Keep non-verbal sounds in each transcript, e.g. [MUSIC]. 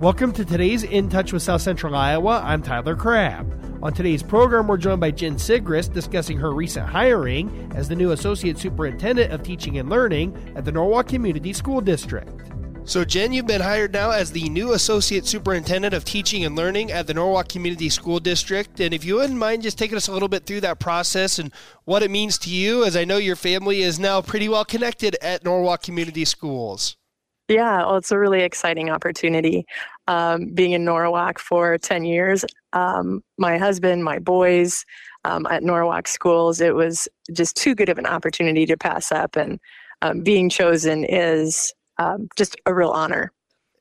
Welcome to today's In Touch with South Central Iowa. I'm Tyler Crabb. On today's program, we're joined by Jen Sigrist discussing her recent hiring as the new Associate Superintendent of Teaching and Learning at the Norwalk Community School District. So, Jen, you've been hired now as the new Associate Superintendent of Teaching and Learning at the Norwalk Community School District. And if you wouldn't mind just taking us a little bit through that process and what it means to you, as I know your family is now pretty well connected at Norwalk Community Schools. Yeah, well, it's a really exciting opportunity. Um, being in Norwalk for 10 years, um, my husband, my boys um, at Norwalk schools, it was just too good of an opportunity to pass up. And um, being chosen is um, just a real honor.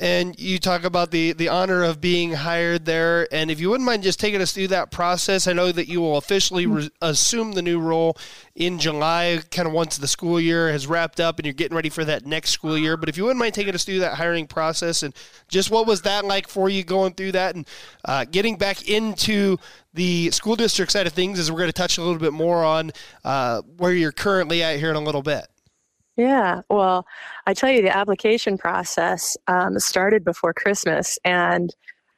And you talk about the the honor of being hired there. And if you wouldn't mind just taking us through that process, I know that you will officially re- assume the new role in July, kind of once the school year has wrapped up and you're getting ready for that next school year. But if you wouldn't mind taking us through that hiring process and just what was that like for you going through that and uh, getting back into the school district side of things, as we're going to touch a little bit more on uh, where you're currently at here in a little bit. Yeah, well, I tell you, the application process um, started before Christmas, and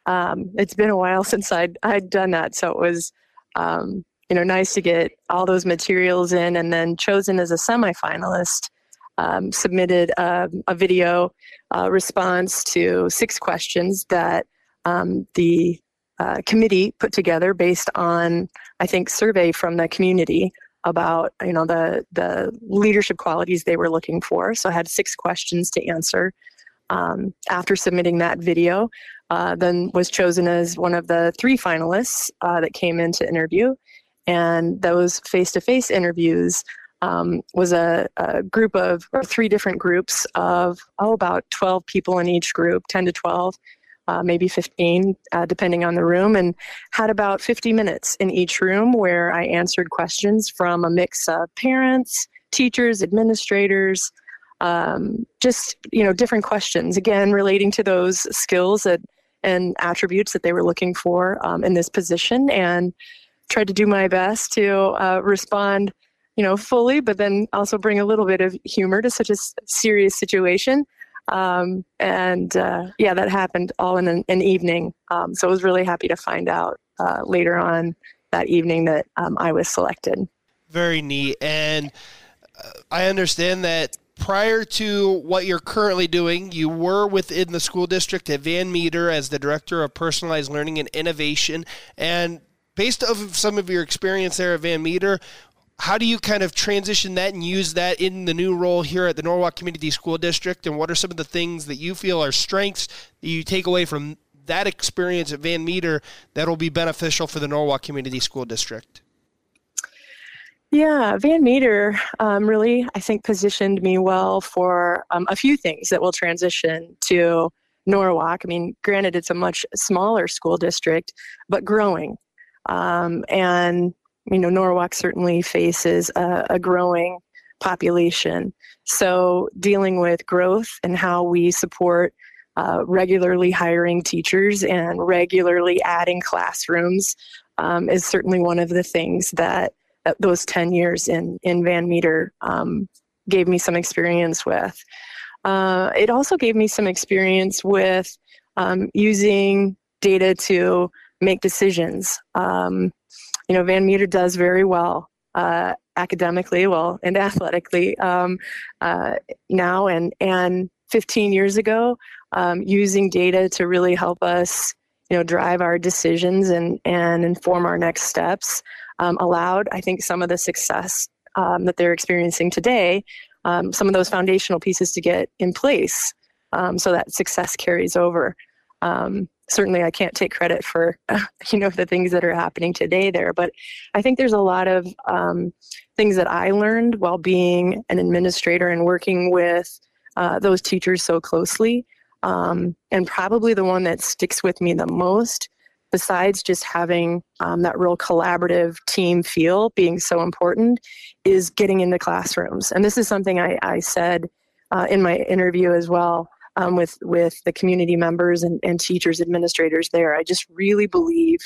um, it's been a while [LAUGHS] since I'd I'd done that. So it was, um, you know, nice to get all those materials in, and then chosen as a semifinalist. Um, submitted a, a video uh, response to six questions that um, the uh, committee put together based on, I think, survey from the community about you know the the leadership qualities they were looking for. So I had six questions to answer. Um, after submitting that video, uh, then was chosen as one of the three finalists uh, that came in to interview. And those face-to-face interviews um, was a, a, group of or three different groups of oh about 12 people in each group, 10 to 12 uh, maybe 15, uh, depending on the room, and had about 50 minutes in each room where I answered questions from a mix of parents, teachers, administrators, um, just you know different questions again relating to those skills that, and attributes that they were looking for um, in this position, and tried to do my best to uh, respond you know fully, but then also bring a little bit of humor to such a serious situation. Um, and uh, yeah, that happened all in an, an evening. Um, so I was really happy to find out uh, later on that evening that um, I was selected. Very neat. And uh, I understand that prior to what you're currently doing, you were within the school district at Van Meter as the director of personalized learning and innovation. And based off of some of your experience there at Van Meter, how do you kind of transition that and use that in the new role here at the Norwalk Community School District? And what are some of the things that you feel are strengths that you take away from that experience at Van Meter that will be beneficial for the Norwalk Community School District? Yeah, Van Meter um, really, I think, positioned me well for um, a few things that will transition to Norwalk. I mean, granted, it's a much smaller school district, but growing. Um, and you know, Norwalk certainly faces a, a growing population. So, dealing with growth and how we support uh, regularly hiring teachers and regularly adding classrooms um, is certainly one of the things that, that those 10 years in, in Van Meter um, gave me some experience with. Uh, it also gave me some experience with um, using data to make decisions. You know, Van Meter does very well uh, academically, well, and [LAUGHS] athletically um, uh, now, and and 15 years ago, um, using data to really help us, you know, drive our decisions and and inform our next steps, um, allowed I think some of the success um, that they're experiencing today, um, some of those foundational pieces to get in place, um, so that success carries over. Um, certainly I can't take credit for [LAUGHS] you know the things that are happening today there, but I think there's a lot of um, things that I learned while being an administrator and working with uh, those teachers so closely Um, and probably the one that sticks with me the most, besides just having um, that real collaborative team feel being so important, is getting into classrooms. And this is something I, I said uh, in my interview as well. Um, with with the community members and, and teachers administrators there. I just really believe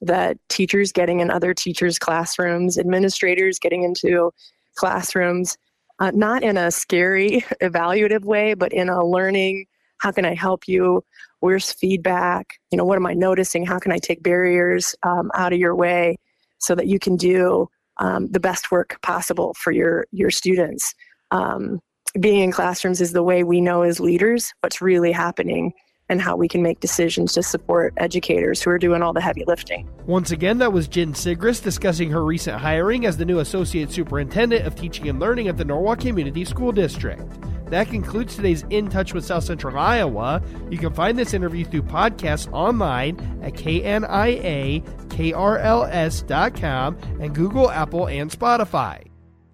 that teachers getting in other teachers classrooms administrators getting into classrooms uh, not in a scary [LAUGHS] evaluative way but in a learning how can i help you? Where's feedback? You know what am i noticing? How can i take barriers um, out of your way so that you can do um, the best work possible for your your students? Um, being in classrooms is the way we know as leaders what's really happening and how we can make decisions to support educators who are doing all the heavy lifting. Once again, that was Jen Sigrist discussing her recent hiring as the new Associate Superintendent of Teaching and Learning at the Norwalk Community School District. That concludes today's In Touch with South Central Iowa. You can find this interview through podcasts online at kniakrls.com and Google, Apple, and Spotify.